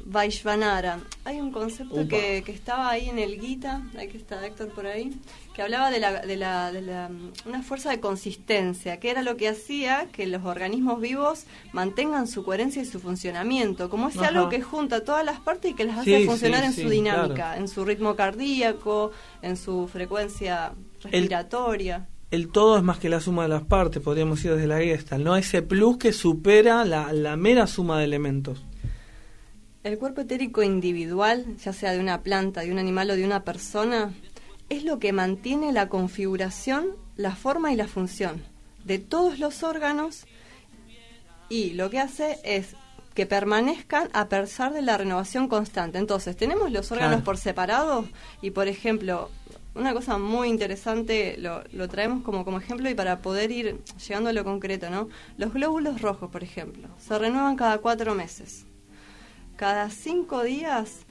Vaishvanara. Hay un concepto que, que, estaba ahí en el Gita, ahí que está Héctor por ahí, que hablaba de, la, de, la, de la, una fuerza de consistencia, que era lo que hacía que los organismos vivos mantengan su coherencia y su funcionamiento, como es algo que junta todas las partes y que las hace funcionar en su dinámica, en su ritmo cardíaco, en su frecuencia respiratoria el todo es más que la suma de las partes, podríamos decir desde la Gestalt, ¿no? Ese plus que supera la, la mera suma de elementos. El cuerpo etérico individual, ya sea de una planta, de un animal o de una persona, es lo que mantiene la configuración, la forma y la función de todos los órganos y lo que hace es que permanezcan a pesar de la renovación constante. Entonces, tenemos los órganos por separado y, por ejemplo, una cosa muy interesante, lo, lo traemos como, como ejemplo y para poder ir llegando a lo concreto, ¿no? Los glóbulos rojos, por ejemplo, se renuevan cada cuatro meses. Cada cinco días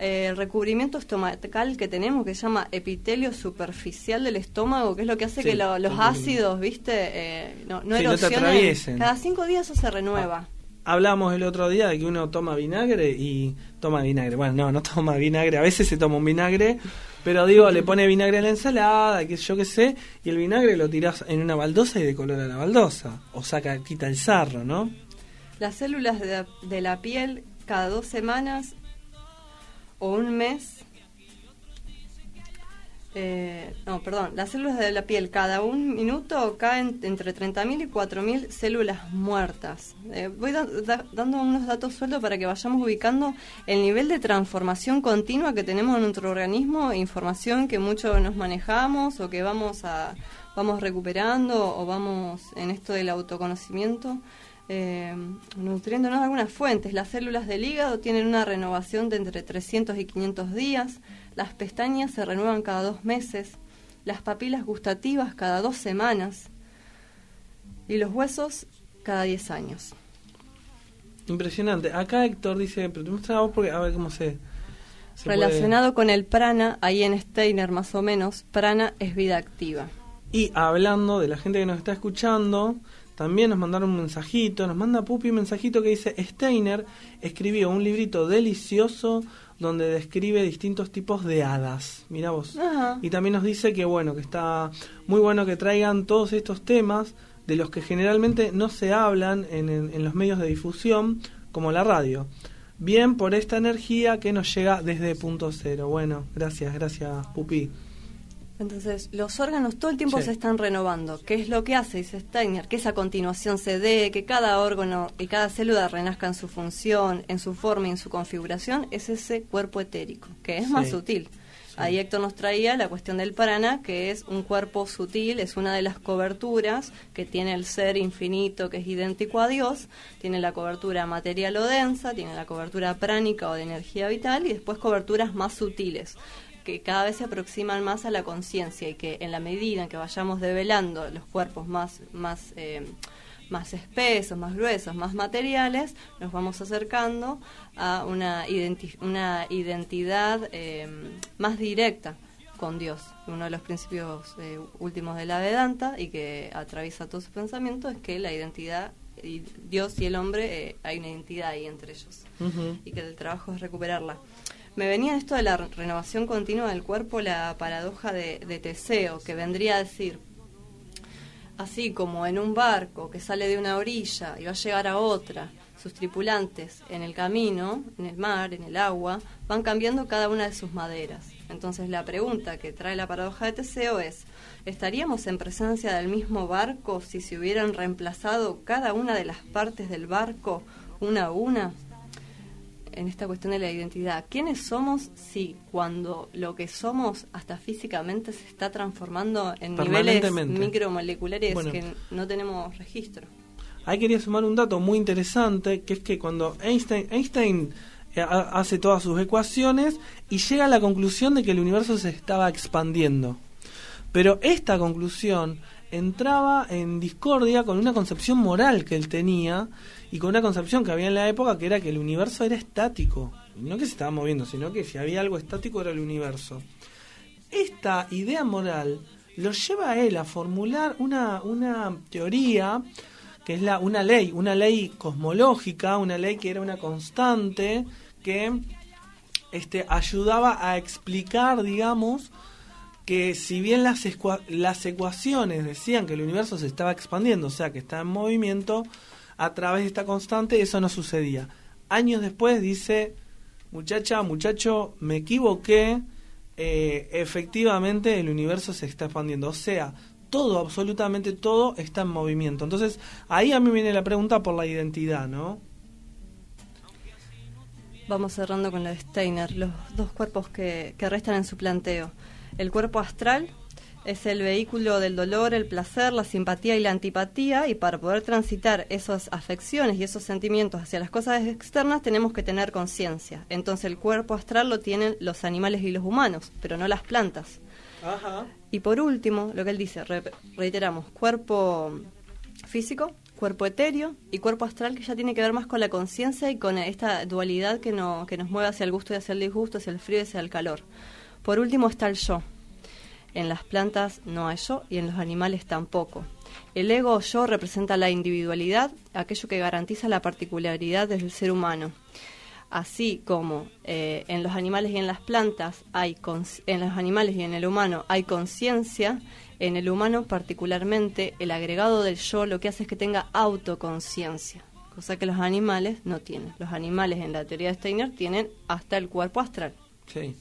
eh, el recubrimiento estomacal que tenemos, que se llama epitelio superficial del estómago, que es lo que hace que los ácidos, ¿viste? Eh, no, no erosionen. Cada cinco días eso se renueva. Ah, hablamos el otro día de que uno toma vinagre y toma vinagre. Bueno, no, no toma vinagre. A veces se toma un vinagre pero digo, le pone vinagre a la ensalada, que yo qué sé, y el vinagre lo tiras en una baldosa y decolora la baldosa. O saca, quita el sarro, ¿no? Las células de la piel cada dos semanas o un mes eh, no, perdón, las células de la piel cada un minuto caen entre 30.000 y 4.000 células muertas. Eh, voy da- da- dando unos datos sueltos para que vayamos ubicando el nivel de transformación continua que tenemos en nuestro organismo, información que mucho nos manejamos o que vamos a vamos recuperando o vamos en esto del autoconocimiento. Eh, nutriéndonos de algunas fuentes. Las células del hígado tienen una renovación de entre 300 y 500 días. Las pestañas se renuevan cada dos meses. Las papilas gustativas cada dos semanas. Y los huesos cada 10 años. Impresionante. Acá Héctor dice, pero te muestra porque a ver cómo se... se puede- Relacionado con el prana, ahí en Steiner más o menos, prana es vida activa. Y hablando de la gente que nos está escuchando, también nos mandaron un mensajito, nos manda Pupi un mensajito que dice, Steiner escribió un librito delicioso donde describe distintos tipos de hadas. Mira vos. Ajá. Y también nos dice que bueno, que está muy bueno que traigan todos estos temas de los que generalmente no se hablan en, en- en los medios de difusión, como la radio. Bien por esta energía que nos llega desde punto cero. Bueno, gracias, gracias Pupi. Entonces, los órganos todo el tiempo Sí. se están renovando. ¿Qué es lo que hace? Dice Steiner, que esa continuación se dé, que cada órgano y cada célula renazca en su función, en su forma y en su configuración, es ese cuerpo etérico, que es más Sí. sutil. Ahí Héctor nos traía la cuestión del prana, que es un cuerpo sutil, es una de las coberturas que tiene el ser infinito, que es idéntico a Dios. Tiene la cobertura material o densa, tiene la cobertura pránica o de energía vital, y después coberturas más sutiles que cada vez se aproximan más a la conciencia y que en la medida en que vayamos develando los cuerpos más más eh, más espesos, más gruesos, más materiales, nos vamos acercando a una, identi- una identidad eh, más directa con Dios. Uno de los principios eh, últimos de la Vedanta y que atraviesa todo su pensamiento es que la identidad, y Dios y el hombre, eh, hay una identidad ahí entre ellos y que el trabajo es recuperarla. Me venía esto de la re- renovación continua del cuerpo, la paradoja de, de Teseo, que vendría a decir, así como en un barco que sale de una orilla y va a llegar a otra, sus tripulantes en el camino, en el mar, en el agua, van cambiando cada una de sus maderas. Entonces la pregunta que trae la paradoja de Teseo es, ¿estaríamos en presencia del mismo barco si se hubieran reemplazado cada una de las partes del barco una a una? En esta cuestión de la identidad. ¿Quiénes somos si cuando lo que somos hasta físicamente se está transformando en niveles micromoleculares Bueno. que no tenemos registro? Ahí quería sumar un dato muy interesante, que es que cuando Einstein, Einstein eh, ha- hace todas sus ecuaciones y llega a la conclusión de que el universo se estaba expandiendo. Pero esta conclusión entraba en discordia con una concepción moral que él tenía y con una concepción que había en la época que era que el universo era estático. No que se estaba moviendo, sino que si había algo estático era el universo. Esta idea moral lo lleva a él a formular una, una teoría que es la, una ley, una ley cosmológica, una ley que era una constante que este, ayudaba a explicar, digamos, que si bien las, las ecuaciones decían que el universo se estaba expandiendo, o sea, que estaba en movimiento, a través de esta constante eso no sucedía. Años después dice, muchacha, muchacho, me equivoqué, eh, efectivamente el universo se está expandiendo, o sea, todo, absolutamente todo está en movimiento. Entonces, ahí a mí viene la pregunta por la identidad, ¿no? Vamos cerrando con la de Steiner, los dos cuerpos que, que restan en su planteo. El cuerpo astral es el vehículo del dolor, el placer, la simpatía y la antipatía, y para poder transitar esas afecciones y esos sentimientos hacia las cosas externas tenemos que tener conciencia. Entonces el cuerpo astral lo tienen los animales y los humanos, pero no las plantas. Ajá. Y por último, lo que él dice, re- reiteramos, cuerpo físico, cuerpo etéreo y cuerpo astral que ya tiene que ver más con la conciencia y con esta dualidad que, no, que nos mueve hacia el gusto y hacia el disgusto, hacia el frío y hacia el calor. Por último está el yo. En las plantas no hay yo y en los animales tampoco. El ego o yo representa la individualidad, aquello que garantiza la particularidad del ser humano. Así como eh, en los animales y en las plantas hay en los animales y en el humano hay conciencia, en el humano particularmente el agregado del yo lo que hace es que tenga autoconciencia, cosa que los animales no tienen. Los animales en la teoría de Steiner tienen hasta el cuerpo astral. Sí.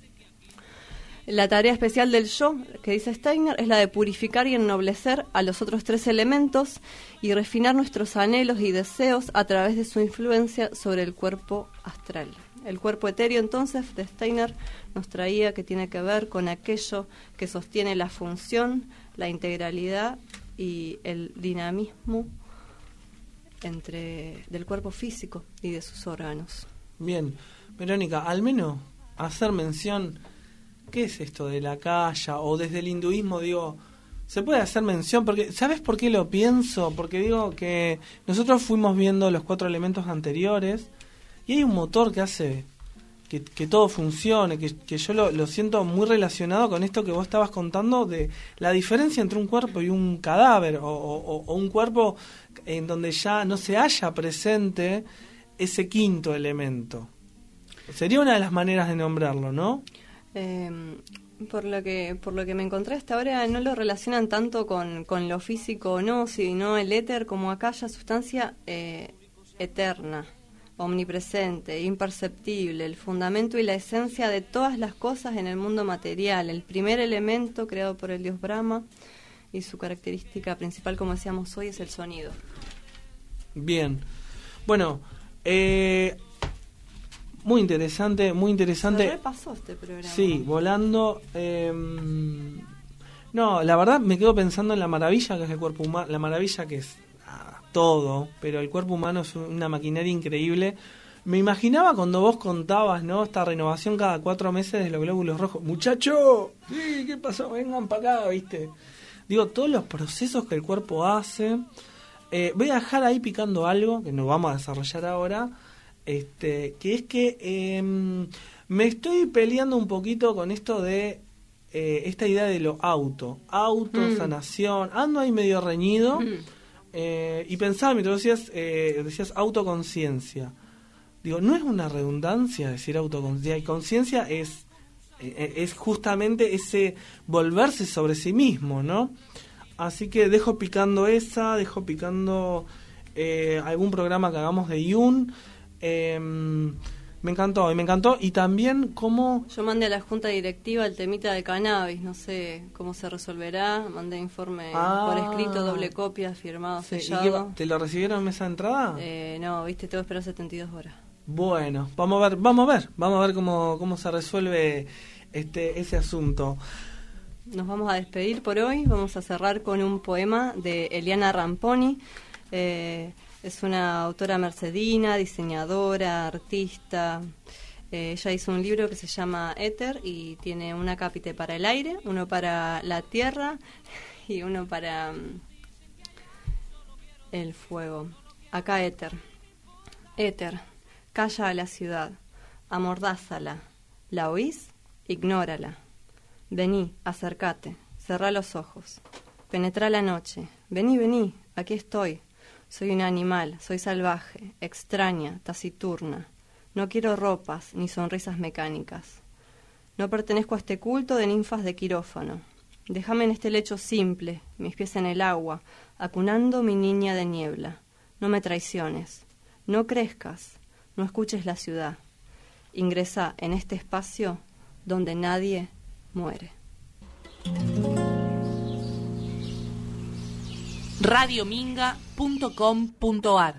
La tarea especial del yo, que dice Steiner, es la de purificar y ennoblecer a los otros tres elementos y refinar nuestros anhelos y deseos a través de su influencia sobre el cuerpo astral. El cuerpo etéreo entonces de Steiner nos traía que tiene que ver con aquello que sostiene la función, la integralidad y el dinamismo entre del cuerpo físico y de sus órganos. Bien, Verónica, al menos hacer mención, ¿qué es esto de la calla? O desde el hinduismo, digo, se puede hacer mención, porque ¿sabes por qué lo pienso? Porque digo que nosotros fuimos viendo los cuatro elementos anteriores y hay un motor que hace que, todo funcione, que, yo lo, siento muy relacionado con esto que vos estabas contando de la diferencia entre un cuerpo y un cadáver, o, o un cuerpo en donde ya no se haya presente ese quinto elemento. Sería una de las maneras de nombrarlo, ¿no? Eh, por lo que por lo que me encontré hasta ahora no lo relacionan tanto con, con lo físico o no, sino el éter como aquella sustancia eh, eterna, omnipresente, imperceptible, el fundamento y la esencia de todas las cosas en el mundo material, el primer elemento creado por el dios Brahma y su característica principal, como decíamos hoy, es el sonido. Bien. Bueno, eh, muy interesante, muy interesante. Se pasó este programa. Sí, volando. Eh, no, la verdad me quedo pensando en la maravilla que es el cuerpo humano, la maravilla que es ah, todo, pero el cuerpo humano es una maquinaria increíble. Me imaginaba cuando vos contabas, ¿no? Esta renovación cada cuatro meses de los glóbulos rojos. Muchacho, sí, ¿qué pasó? Vengan para acá, ¿viste? Digo, todos los procesos que el cuerpo hace. Eh, voy a dejar ahí picando algo que nos vamos a desarrollar ahora este, que es que eh, me estoy peleando un poquito con esto de eh, esta idea de lo auto, auto, mm. sanación, ando ahí medio reñido mm. eh, y pensaba mientras decías, decías autoconciencia. Digo, no es una redundancia decir autoconciencia, y conciencia es, es justamente ese volverse sobre sí mismo, ¿no? Así que dejo picando esa, dejo picando algún programa que hagamos de Yun. Eh, me encantó, y me encantó. Y también cómo... Yo mandé a la junta directiva el temita de cannabis, no sé cómo se resolverá. Mandé informe Ah. por escrito, doble copia, firmado, Sí, ¿y sellado. ¿Te lo recibieron en mesa de entrada? Eh, no, viste, tengo que esperar 72 horas. Bueno, vamos a ver, vamos a ver, vamos a ver cómo, cómo se resuelve este ese asunto. Nos vamos a despedir por hoy. Vamos a cerrar con un poema de Eliana Ramponi. Eh, es una autora mercedina, diseñadora, artista. Eh, ella hizo un libro que se llama Éter y tiene una cápite para el aire, uno para la tierra y uno para mm, el fuego. Acá Éter. Éter, calla a la ciudad, amordázala. ¿La oís? Ignórala. Vení, acércate, cerrá los ojos. Penetrá la noche. Vení, vení, aquí estoy. Soy un animal, soy salvaje, extraña, taciturna. No quiero ropas ni sonrisas mecánicas. No pertenezco a este culto de ninfas de quirófano. Déjame en este lecho simple, mis pies en el agua, acunando mi niña de niebla. No me traiciones. No crezcas. No escuches la ciudad. Ingresa en este espacio donde nadie muere. radiominga.com.ar